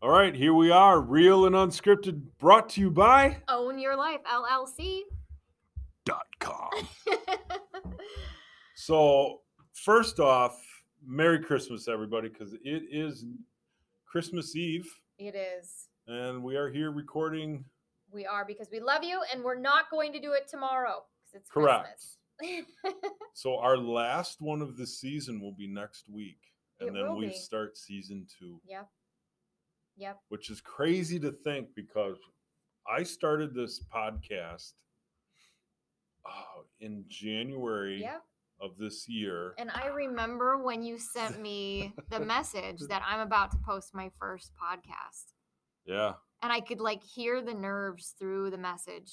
All right, here we are, real and unscripted, brought to you by Own Your Life LLC. dot com. So, first off, Merry Christmas, everybody, because it is Christmas Eve, it is. and we are here recording. We are because we love you and we're not going to do it tomorrow because it's Correct. Christmas. So, our last one of the season will be next week, and It then we be. start season two, yep. Yep. which is crazy to think because I started this podcast uh, in January Yep. of this year. And I remember when you sent me the message that I'm about to post my first podcast. Yeah. And I could like hear the nerves through the message.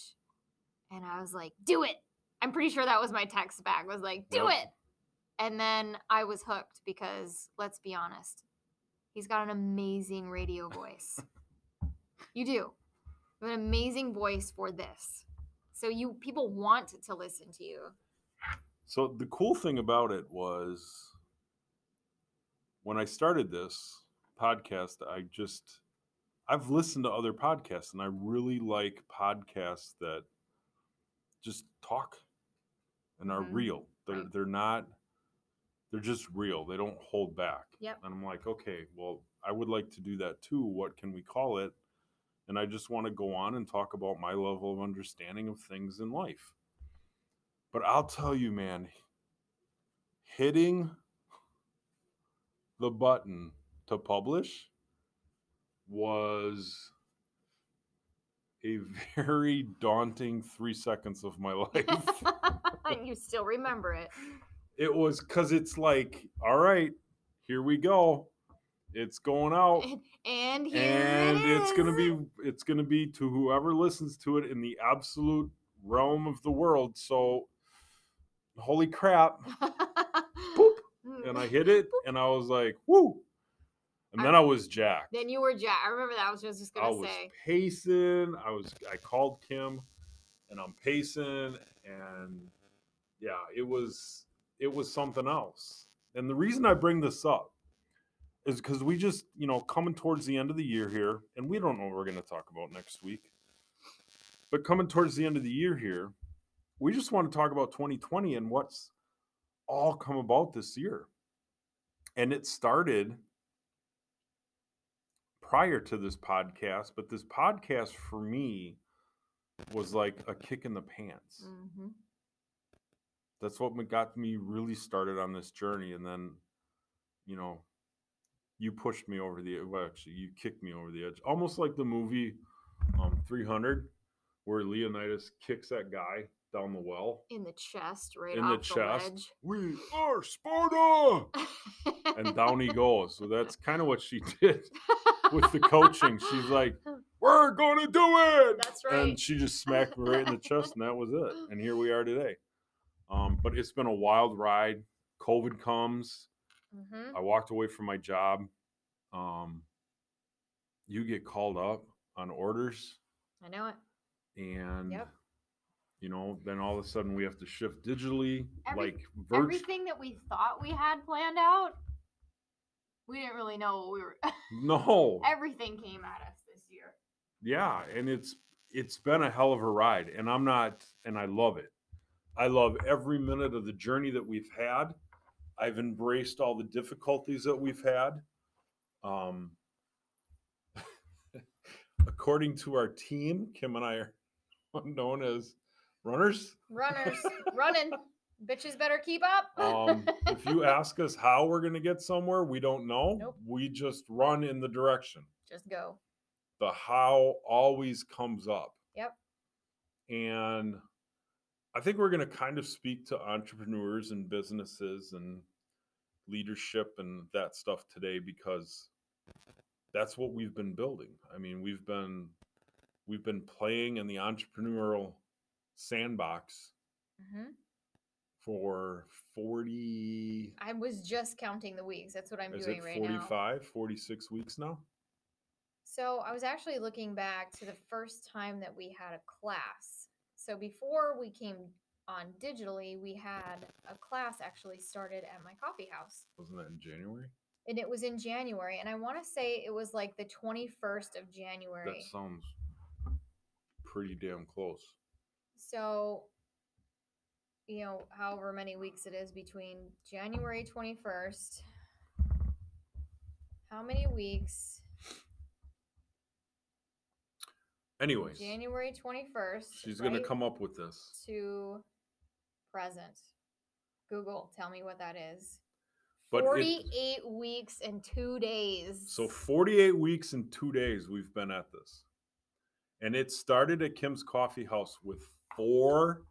And I was like, do it. I'm pretty sure that was my text back. was like, do Yep. it. And then I was hooked because let's be honest, he's got an amazing radio voice. you do. You have an amazing voice for this. So you people want to listen to you. So the cool thing about it was when I started this podcast, I just I've listened to other podcasts and I really like podcasts that just talk and are Mhm. real. They're Right. they're not they're just real. They don't hold back. Yep. And I'm like, okay, well, I would like to do that too. What can we call it? And I just want to go on and talk about my level of understanding of things in life. But I'll tell you, man, hitting the button to publish was a very daunting three seconds of my life. and you still remember it. It was because it's like, all right, here we go. It's going out. And, and here and it it's gonna be it's gonna be to whoever listens to it in the absolute realm of the world. So holy crap. Boop. Hmm. And I hit it and I was like, whoo. And then I was jacked. Then you were Jack. I remember that. I was just, just I gonna was say. pacing. I was I called Kim and I'm pacing and yeah, it was it was something else. And the reason I bring this up is because we just, you know, coming towards the end of the year here, and we don't know what we're gonna talk about next week. But coming towards the end of the year here, we just want to talk about 2020 and what's all come about this year. And it started prior to this podcast, but this podcast for me was like a kick in the pants. Mhm. That's what got me really started on this journey. And then, you know, you pushed me over the well, actually, you kicked me over the edge, almost like the movie um, 300, where Leonidas kicks that guy down the well In the chest, right in the chest. We are Sparta, and down he goes. So that's kind of what she did with the coaching. She's like, "We're gonna do it." That's right. And she just smacked me right in the chest, and that was it. And here we are today. Um, but it's been a wild ride. COVID comes. hmm I walked away from my job. Um, you get called up on orders, I know it. and Yep. you know, then all of a sudden we have to shift digitally, Every- like virtual. Everything that we thought we had planned out, we didn't really know what we were. No, Everything came at us this year. yeah, and it's it's been a hell of a ride, and I'm not, and I love it. I love every minute of the journey that we've had. I've embraced all the difficulties that we've had. Um, according to our team, Kim and I are known as runners. Runners running. Bitches better keep up. Um, if you ask us how we're going to get somewhere, we don't know. Nope. We just run in the direction. Just go. The how always comes up. Yep. And I think we're going to kind of speak to entrepreneurs and businesses and leadership and that stuff today because that's what we've been building. I mean, we've been we've been playing in the entrepreneurial sandbox hmm for 40 I was just counting the weeks. That's what I'm doing right now. 45 46 weeks now So I was actually looking back to the first time that we had a class. So before we came on digitally, we had a class actually started at my coffee house. wasn't that in january and it was in January, and I want to say it was like the 21st of January. That sounds pretty damn close. So, you know, however many weeks it is between January 21st. How many weeks? Anyways, January 21st. she's gonna come up with this. to present. Google, tell me what that is. But it- 48 weeks and two days. So 48 weeks and two days we've been at this. And it started at Kim's Coffee House with four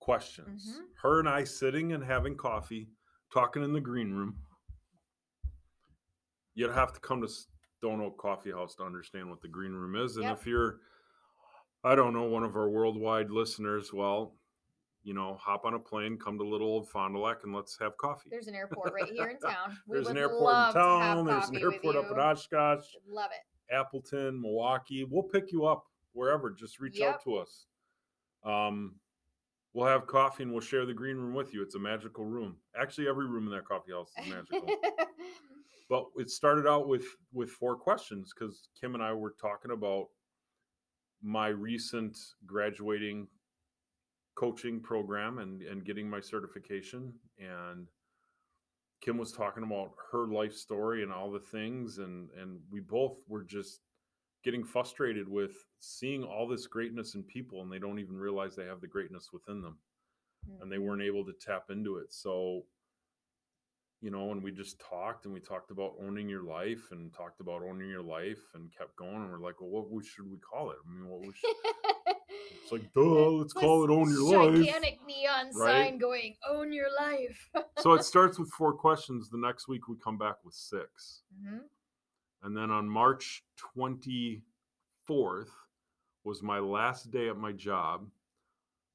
questions. Mhm. Her and I sitting and having coffee, talking in the green room. You'd have to come to Stone Oak Coffee House to understand what the green room is. And Yep. if you're, I don't know, one of our worldwide listeners, well, you know, hop on a plane, come to little old Fond du Lac, and let's have coffee. There's an airport right here in town. We There's an airport in love to town. There's an airport up in. Oshkosh. Love it. Appleton, Milwaukee. We'll pick you up wherever. Just reach Yep. out to us. Um, we'll have coffee and we'll share the green room with you. It's a magical room. Actually, every room in that coffee house is magical. but it started out with with four questions because Kim and I were talking about my recent graduating coaching program and and getting my certification and Kim was talking about her life story and all the things and and we both were just getting frustrated with seeing all this greatness in people and they don't even realize they have the greatness within them and they Mhm. weren't able to tap into it. So, you know, and we just talked and we talked about owning your life and talked about owning your life and kept going. And we're like, well, what should we call it? I mean, what we should, it's like, duh, let's call it own your life. Gigantic neon right? sign going, "Own your life." So it starts with four questions. The next week we come back with six. Mhm. And then on March 24th was my last day at my job.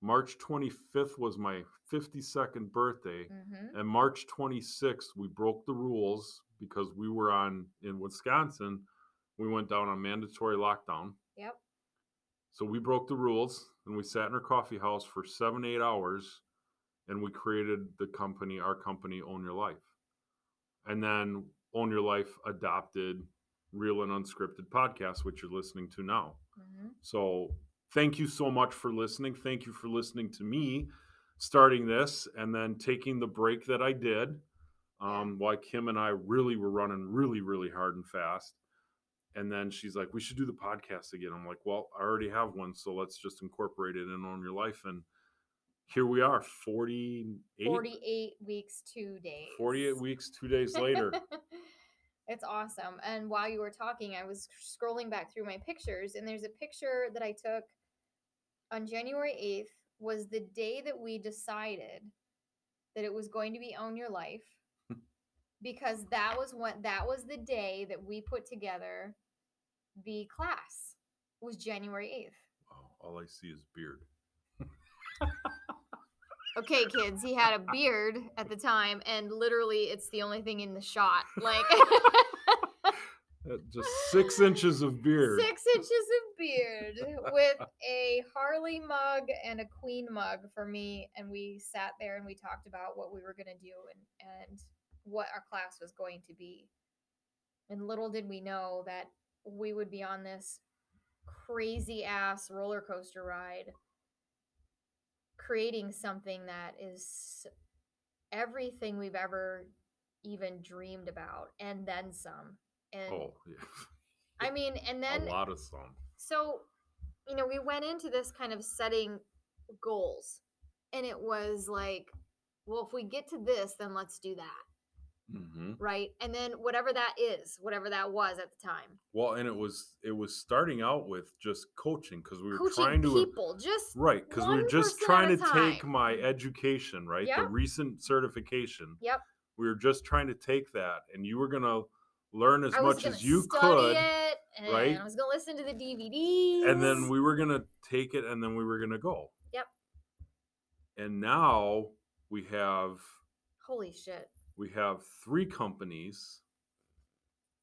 March 25th was my 52nd birthday. Mhm. And March 26th, we broke the rules because we were on in Wisconsin. We went down on mandatory lockdown. Yep. So we broke the rules and we sat in our coffee house for seven, eight hours and we created the company, our company, Own Your Life. And then Own Your Life adopted Real and Unscripted podcast, which you're listening to now. Mhm. So thank you so much for listening. Thank you for listening to me starting this and then taking the break that I did. Um, while Kim and I really were running really, really hard and fast. And then she's like, we should do the podcast again. I'm like, well, I already have one. So let's just incorporate it in Own Your Life. And here we are, 48, 48 weeks, two days. 48 weeks, two days later. it's awesome. And while you were talking, I was scrolling back through my pictures, and there's a picture that I took on January 8th, was the day that we decided that it was going to be Own Your Life. Hmm. because that was what that was the day that we put together the class was January 8th. wow, all I see is beard. Okay, kids, he had a beard at the time, and literally, it's the only thing in the shot. Like Uh, just six inches of beard. six inches of beard with a Harley mug and a Queen mug for me. And we sat there and we talked about what we were going to do and, and what our class was going to be. And little did we know that we would be on this crazy ass roller coaster ride creating something that is everything we've ever even dreamed about and then some and Oh, yeah. i mean and then a lot of some. so you know we went into this kind of setting goals and it was like well if we get to this then let's do that hmm right and then whatever that is whatever that was at the time Well, and it was it was starting out with just coaching because we were coaching trying to people just right because we were just trying to take my education right the recent certification. Yep. We were just trying to take that, and you were gonna learn as much as you could, it, and right? i was gonna listen to the DVD. and then we were gonna take it, and then we were gonna go. Yep. And now we have holy shit we have three companies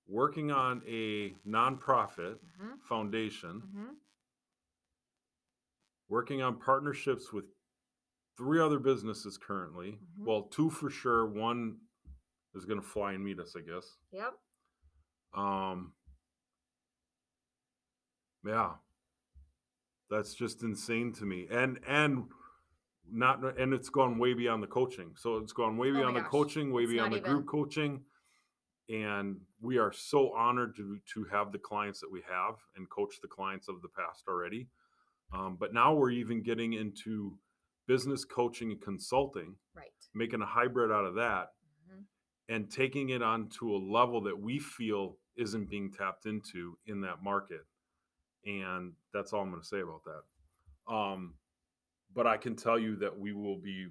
working on a nonprofit hmm foundation hmm working on partnerships with three other businesses currently Mhm. well two for sure one is going to fly and meet us, I guess. Yep. Um, yeah, that's just insane to me, and and not and it's gone way beyond the coaching. So it's gone way Oh beyond the gosh. coaching, way It's beyond the group coaching, and we are so honored to to have the clients that we have and coach the clients of the past already. Um, but now we're even getting into business coaching and consulting, Right. making a hybrid out of that. And taking it on to a level that we feel isn't being tapped into in that market. And that's all I'm going to say about that. Um, but I can tell you that we will be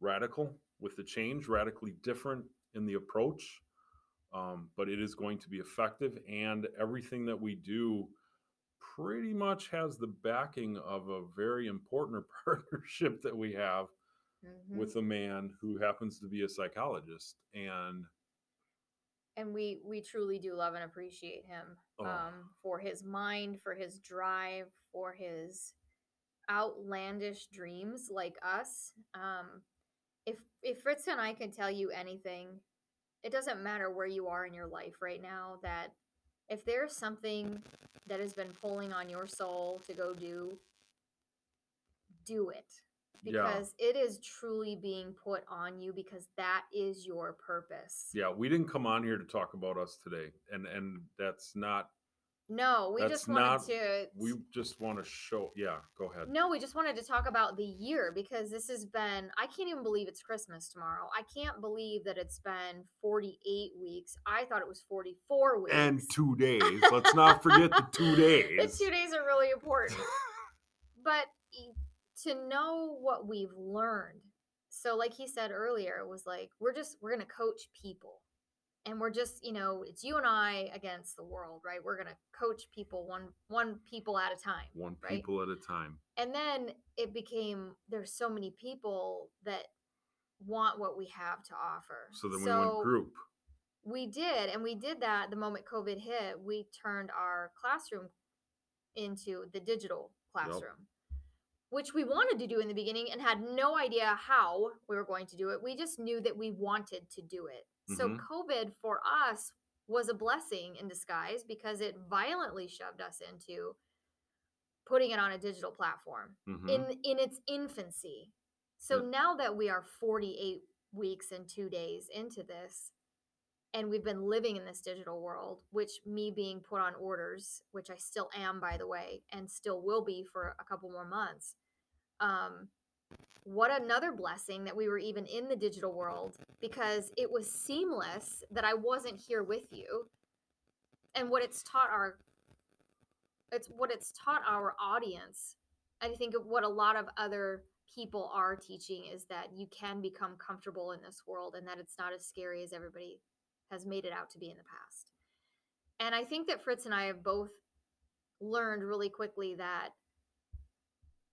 radical with the change, radically different in the approach. Um, but it is going to be effective, and everything that we do pretty much has the backing of a very important partnership that we have Mhm. with a man who happens to be a psychologist and and we we truly do love and appreciate him Oh. um, for his mind, for his drive, for his outlandish dreams like us. Um, if if Fritz and I can tell you anything, it doesn't matter where you are in your life right now. That if there's something that has been pulling on your soul to go do, do it Yeah. because it is truly being put on you because that is your purpose. yeah we didn't come on here to talk about us today and and that's not No, we just wanted not- to. we just want to show yeah go ahead No, we just wanted to talk about the year because this has been. I can't even believe it's Christmas tomorrow. I can't believe that it's been 48 weeks. I thought it was 44 weeks. and two days let's not forget the two days. the two days are really important. but to know what we've learned. So, like he said earlier, it was like we're just we're gonna coach people, and we're just you know it's you and I against the world, right? We're gonna coach people one one people at a time. one right? people at a time and then it became there's so many people that want what we have to offer. so then we went group We did, and we did that the moment COVID hit. We turned our classroom into the digital classroom, which we wanted to do in the beginning and had no idea how we were going to do it. We just knew that we wanted to do it. So Mhm. COVID for us was a blessing in disguise because it violently shoved us into putting it on a digital platform Mhm. in in its infancy. So Yeah. now that we are 48 weeks and 2 days into this and we've been living in this digital world, which me being put on orders, which I still am by the way and still will be for a couple more months. Um what another blessing that we were even in the digital world because it was seamless that I wasn't here with you. And what it's taught our it's what it's taught our audience. I think what a lot of other people are teaching is that you can become comfortable in this world and that it's not as scary as everybody has made it out to be in the past. And I think that Fritz and I have both learned really quickly that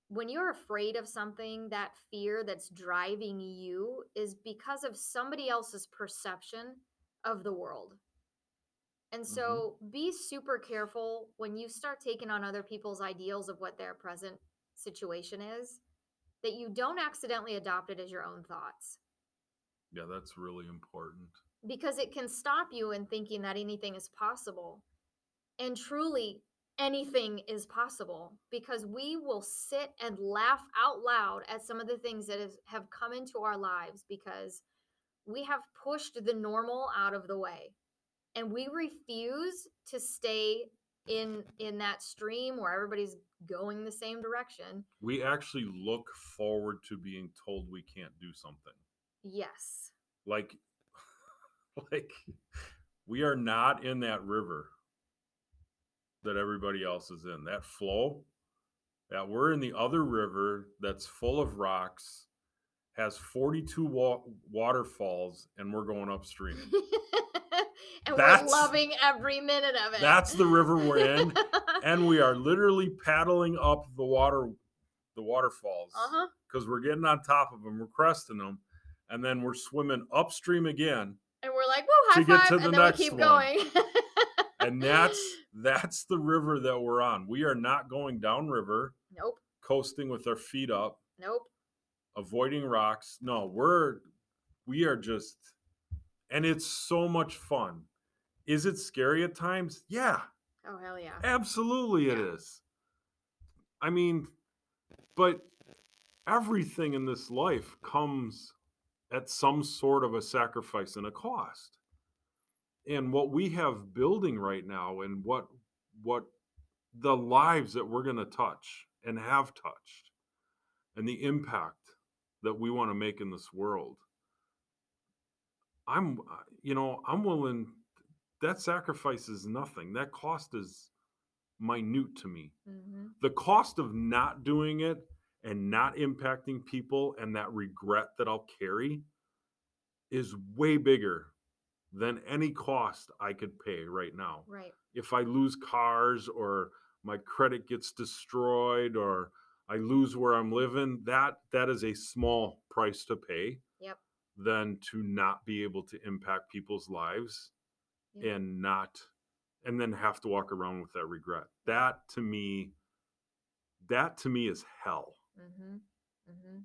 when you're afraid of something, that fear that's driving you is because of somebody else's perception of the world. And mm-hmm. so be super careful when you start taking on other people's ideals of what their present situation is, that you don't accidentally adopt it as your own thoughts yeah that's really important because it can stop you in thinking that anything is possible. And truly, anything is possible because we will sit and laugh out loud at some of the things that have come into our lives because we have pushed the normal out of the way. And we refuse to stay in in that stream where everybody's going the same direction. We actually look forward to being told we can't do something. Yes. Like like we are not in that river that everybody else is in that flow that we're in the other river that's full of rocks has 42 wa- waterfalls and we're going upstream and That's- we're loving every minute of it that's the river we're in and we are literally paddling up the water the waterfalls uh-huh because we're getting on top of them we're cresting them and then we're swimming upstream again and we're like, "Whoa, high To get five!" to and the then next we keep one. going. and that's that's the river that we're on. We are not going downriver, nope, coasting with our feet up, nope. avoiding rocks. No, we're we are just and it's so much fun. Is it scary at times? Yeah, Oh hell yeah. absolutely it Yeah. is. I mean, but everything in this life comes at some sort of a sacrifice and a cost. And what we have building right now and what what the lives that we're going to touch and have touched and the impact that we want to make in this world. I'm uh, you know i'm willing that sacrifice is nothing. That cost is minute to me. Hmm the cost of not doing it and not impacting people and that regret that i'll carry is way bigger than any cost i could pay right now Right. if I lose cars or my credit gets destroyed or I lose where I'm living, that that is a small price to pay Yep. than to not be able to impact people's lives Yeah. and not and then have to walk around with that regret. That to me that to me is hell. Mm-hmm. Mm-hmm.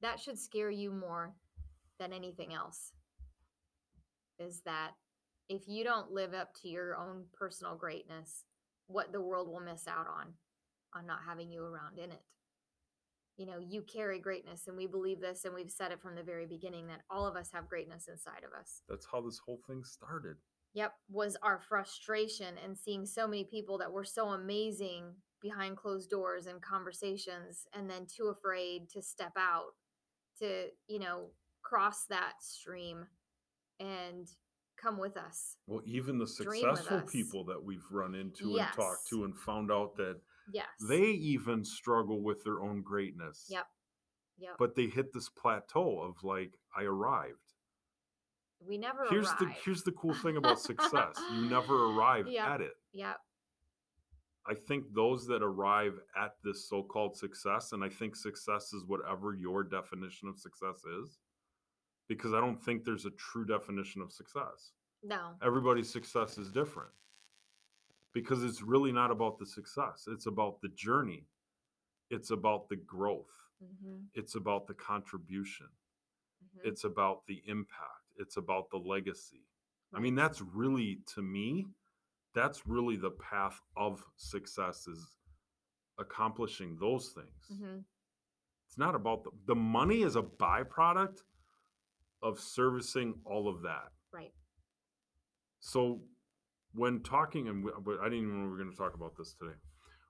That should scare you more than anything else. Is that if you don't live up to your own personal greatness, what the world will miss out on, on not having you around in it. You know, you carry greatness, and we believe this, and we've said it from the very beginning that all of us have greatness inside of us. That's how this whole thing started. Yep, was our frustration and seeing so many people that were so amazing behind closed doors and conversations and then too afraid to step out to, you know, cross that stream and come with us. Well, even the successful people that we've run into and talked to and found out that Yes. they even struggle with their own greatness. Yep. Yep. But they hit this plateau of like, I arrived. we never Here's the here's the cool thing about success. You never arrive Yep. at it. Yep. I think those that arrive at this so-called success, and I think success is whatever your definition of success is, because I don't think there's a true definition of success. No. Everybody's success is different. Because it's really not about the success. It's about the journey. It's about the growth. Mm-hmm. It's about the contribution. Mm-hmm. it's about the impact it's about the legacy i mean that's really to me that's really the path of success is accomplishing those things hmm it's not about the, the money is a byproduct of servicing all of that. Right. so when talking and we- but i didn't even know we were going to talk about this today.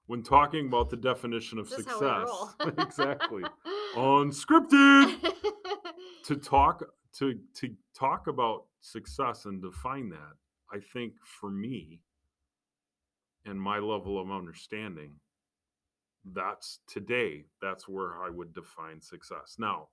When talking about the definition of This is how we success exactly. Unscripted! To talk to to talk about success and define that i think for me and my level of understanding that's today that's where i would define success. Now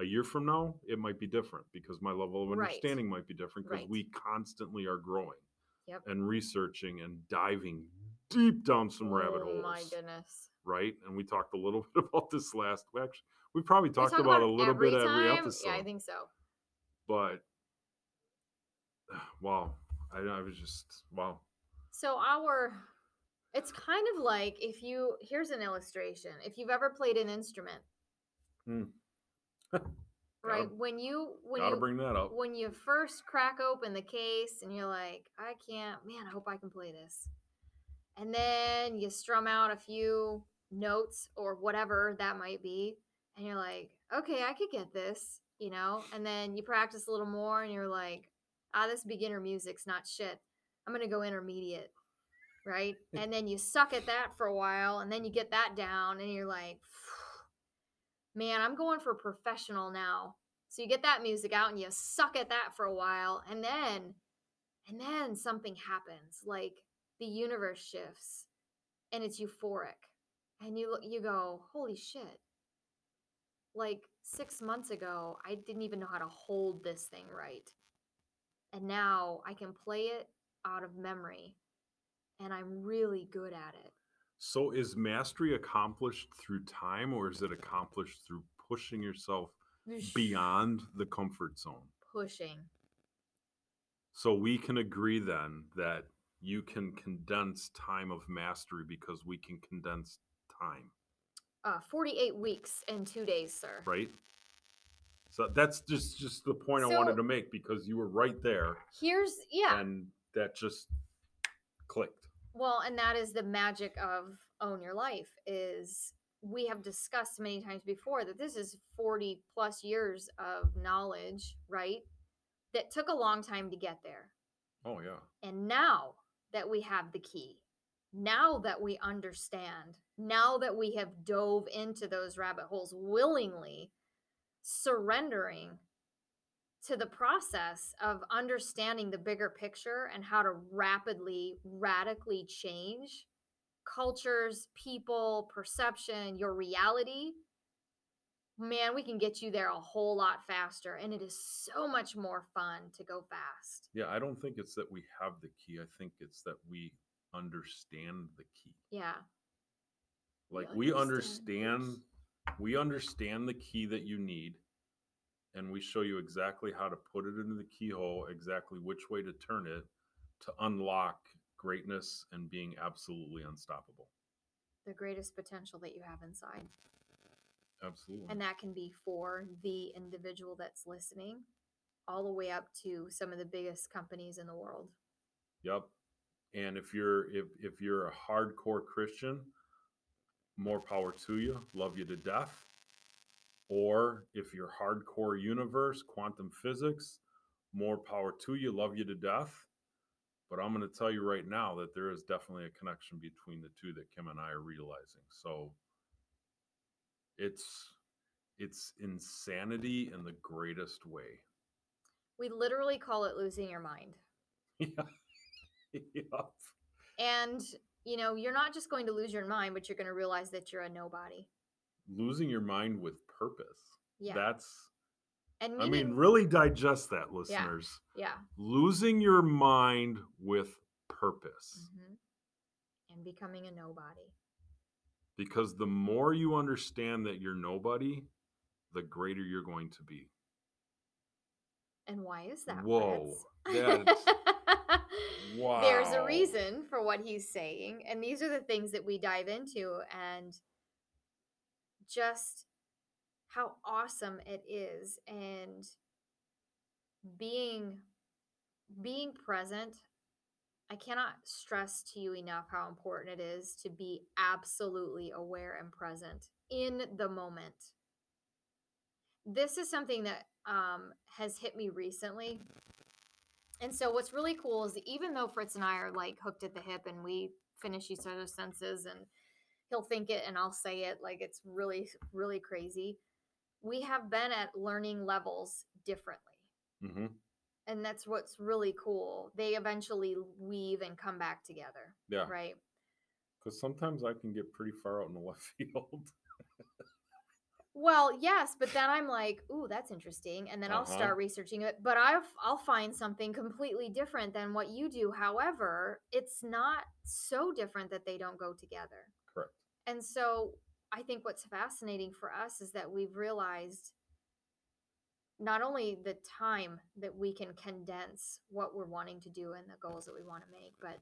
a year from now it might be different because my level of Right. understanding might be different because Right. we constantly are growing Yep. and researching and diving deep down some rabbit oh, holes my goodness. right and we talked a little bit about this last we actually we probably talked talk about, it a little bit every episode Yeah, I think so. but wow I, I was just wow So our it's kind of like if you here's an illustration. If you've ever played an instrument. Hmm. Right? Gotta- when you when gotta you bring that up when you first crack open the case and you're like, I can't, man, I hope I can play this. And then you strum out a few notes or whatever that might be. And you're like, okay, I could get this, you know? And then you practice a little more and you're like, ah, this beginner music's not shit. I'm going to go intermediate. Right. And then you suck at that for a while and then you get that down and you're like, man, I'm going for professional now. So you get that music out and you suck at that for a while and then and then something happens like the universe shifts and it's euphoric and you look you go holy shit like 6 months ago I didn't even know how to hold this thing right and now I can play it out of memory and I'm really good at it so is mastery accomplished through time or is it accomplished through pushing yourself beyond the comfort zone? Pushing. So we can agree then that you can condense time of mastery because we can condense time. Uh 48 weeks and 2 days sir. Right? So that's just just the point I wanted to make because you were right there, Here's yeah. and that just clicked. Well, and that is the magic of own your life is we have discussed many times before that this is 40 plus years of knowledge, right? That took a long time to get there. Oh yeah, And now that we have the key, now that we understand, now that we have dove into those rabbit holes willingly, surrendering to the process of understanding the bigger picture and how to rapidly, radically change cultures, people, perception, your reality, man, we can get you there a whole lot faster. And it is so much more fun to go fast. yeah. I don't think it's that we have the key. I think it's that we understand the key. Yeah. Like We we understand. understand, we understand the key that you need, and we show you exactly how to put it into the keyhole, exactly which way to turn it to unlock greatness and being absolutely unstoppable. the greatest potential that you have inside. Absolutely. And that can be for the individual that's listening, all the way up to some of the biggest companies in the world. Yep. And if you're if if you're a hardcore Christian, more power to you. Love you to death. Or if you're hardcore universe, quantum physics, more power to you. Love you to death. But I'm going to tell you right now that there is definitely a connection between the two that Kim and I are realizing. So it's it's insanity in the greatest way. We literally call it losing your mind. Yeah. yep. And, you know, you're not just going to lose your mind, but you're going to realize that you're a nobody. losing your mind with purpose. Yeah. That's and I mean, really digest that, listeners. yeah. yeah. Losing your mind with purpose. mhm. And becoming a nobody. Because the more you understand that you're nobody, the greater you're going to be. And why is that? Whoa, that's- There's a reason for what he's saying. And these are the things that we dive into and just how awesome it is and being being present I cannot stress to you enough how important it is to be absolutely aware and present in the moment. This is something that um, has hit me recently. And so, what's really cool is even though Fritz and I are like hooked at the hip and we finish each other's senses and he'll think it and I'll say it, like it's really, really crazy. We have been at learning levels differently hmm and that's what's really cool. They eventually weave and come back together, Yeah. right? Because sometimes I can get pretty far out in the left field. Well, yes, but then I'm like, "Ooh, that's interesting," and then I'll Uh-huh. start researching it. But I'll I'll find something completely different than what you do. However, it's not so different that they don't go together. Correct. And so I think what's fascinating for us is that we've realized not only the time that we can condense what we're wanting to do and the goals that we want to make, but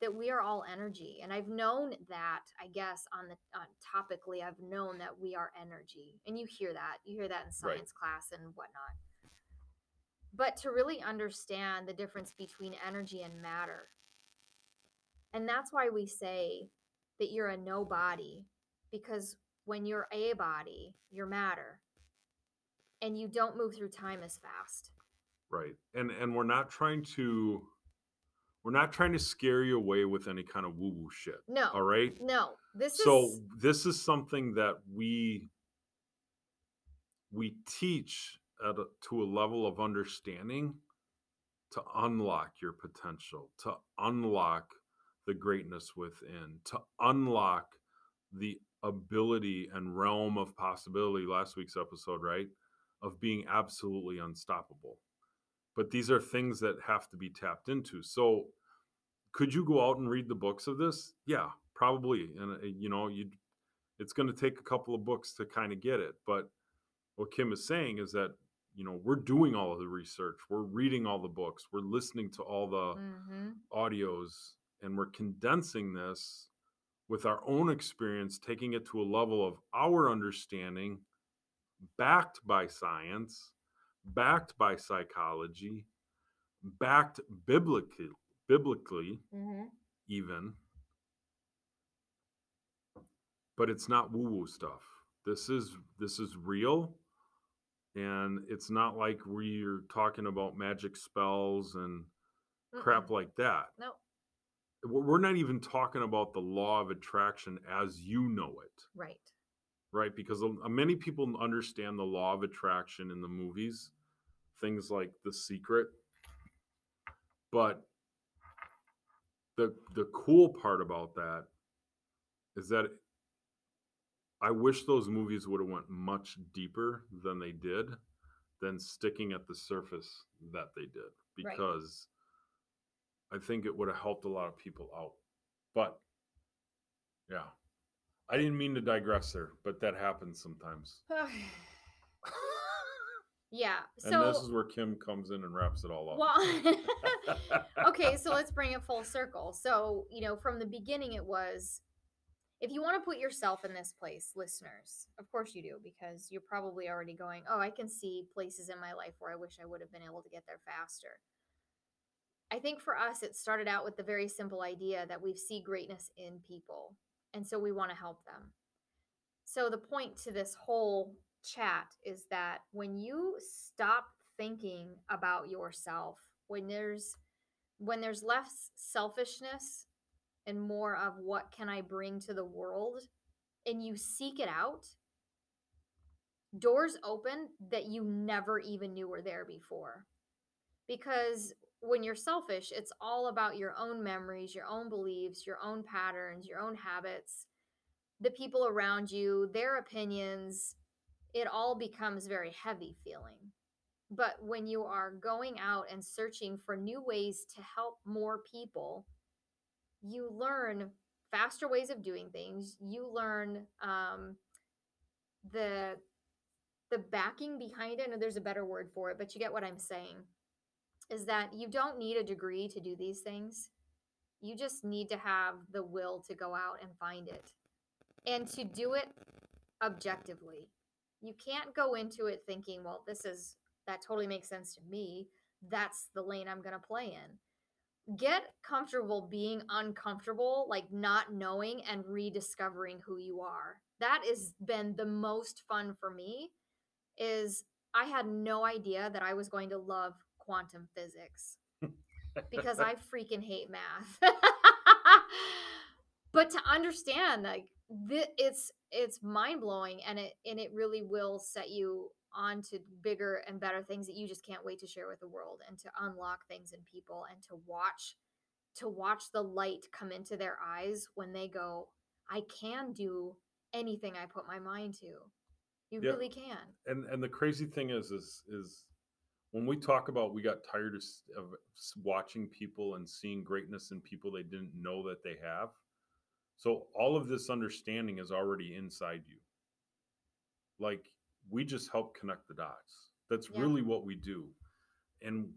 that we are all energy. And I've known that, I guess, on the on topically, I've known that we are energy. And you hear that. You hear that in Right. science class and whatnot. But to really understand the difference between energy and matter. And that's why we say that you're a no body because when you're a body, you're matter. And you don't move through time as fast. Right. And and we're not trying to we're not trying to scare you away with any kind of woo-woo shit. No. All right. No. This so is this is something that we we teach at a, to a level of understanding to unlock your potential to unlock the greatness within to unlock the ability and realm of possibility last week's episode right of being absolutely unstoppable. But these are things that have to be tapped into. So could you go out and read the books of this? Yeah probably. And uh, you know you it's going to take a couple of books to kind of get it. But what kim is saying is that you know we're doing all of the research we're reading all the books we're listening to all the Mhm. audios and we're condensing this with our own experience taking it to a level of our understanding backed by science, backed by psychology, backed biblically, biblically Mm-hmm. even. But it's not woo-woo stuff. This is this is real and it's not like we're talking about magic spells and crap like that. No. We're we're not even talking about the law of attraction as you know it, Right. right? Because many people understand the law of attraction in the movies, things like The Secret. But the the cool part about that is that I wish those movies would have went much deeper than they did than sticking at the surface that they did Right. I think it would have helped a lot of people out. But yeah. I didn't mean to digress there, but that happens sometimes. yeah. and this is where Kim comes in and wraps it all up. well okay, so let's bring it full circle. So, you know, from the beginning it was if you want to put yourself in this place, listeners, of course you do, because you're probably already going, Oh, I can see places in my life where I wish I would have been able to get there faster. I think for us, it started out with the very simple idea that we see greatness in people. And so we want to help them. So the point to this whole chat is that when you stop thinking about yourself, when there's when there's less selfishness and more of what can I bring to the world and you seek it out, doors open that you never even knew were there before. Because when you're selfish, it's all about your own memories, your own beliefs, your own patterns, your own habits, the people around you, their opinions. It all becomes very heavy feeling. But when you are going out and searching for new ways to help more people, you learn faster ways of doing things. You learn um, the the backing behind it. And there's a better word for it, but you get what I'm saying. Is that you don't need a degree to do these things. You just need to have the will to go out and find it and to do it objectively. You can't go into it thinking, well, this is that totally makes sense to me. That's the lane I'm going to play in. Get comfortable being uncomfortable, like not knowing and rediscovering who you are. That has been the most fun for me is I had no idea that I was going to love quantum physics because I freaking hate math. but to understand like th- it's it's mind blowing and it and it really will set you on to bigger and better things that you just can't wait to share with the world and to unlock things in people and to watch to watch the light come into their eyes when they go I can do anything I put my mind to. You Yep. really can. and and the crazy thing is is is when we talk about we got tired of, of watching people and seeing greatness in people they didn't know that they have so all of this understanding is already inside you like we just help connect the dots that's Yeah. really what we do and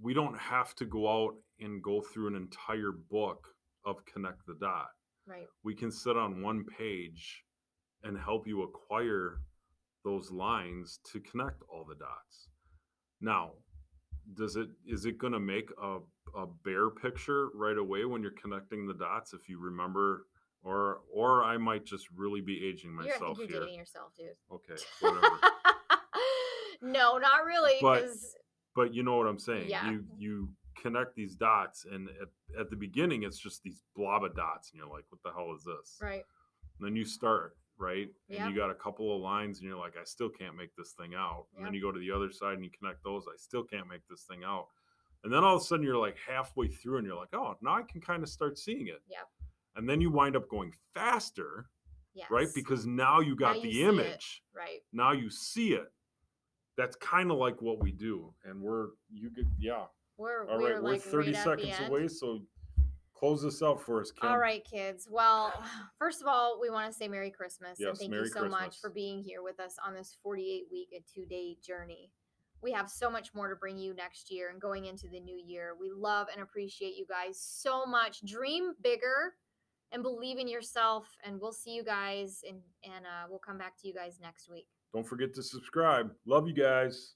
we don't have to go out and go through an entire book of connect the dot Right. we can sit on one page and help you acquire those lines to connect all the dots. Now, does it is it going to make a a bear picture right away when you're connecting the dots if you remember or or I might just really be aging You're, myself you're here. dating yourself, dude. Okay, whatever. no, not really. But- but you know what I'm saying. Yeah. You you connect these dots and at, at the beginning it's just these blob of dots and you're like what the hell is this? right, And then you start, right? And Yep. you got a couple of lines and you're like, I still can't make this thing out. And then you go to the other side and you connect those, I still can't make this thing out. And then all of a sudden you're like halfway through and you're like, oh, now I can kind of start seeing it. Yep. And then you wind up going faster, yes, right? Because now you got you the see it. image. right, Now you see it. That's kind of like what we do. And we're, you could, yeah. we're All we're right, we're 30 right seconds away. So close this out for us, Kim. All right, kids. Well, first of all, we want to say Merry Christmas and thank Merry you so much for being here with us on this 48 week and two day journey. We have so much more to bring you next year and going into the new year. We love and appreciate you guys so much. Dream bigger and believe in yourself. And we'll see you guys and and uh, we'll come back to you guys next week. Don't forget to subscribe. Love you guys.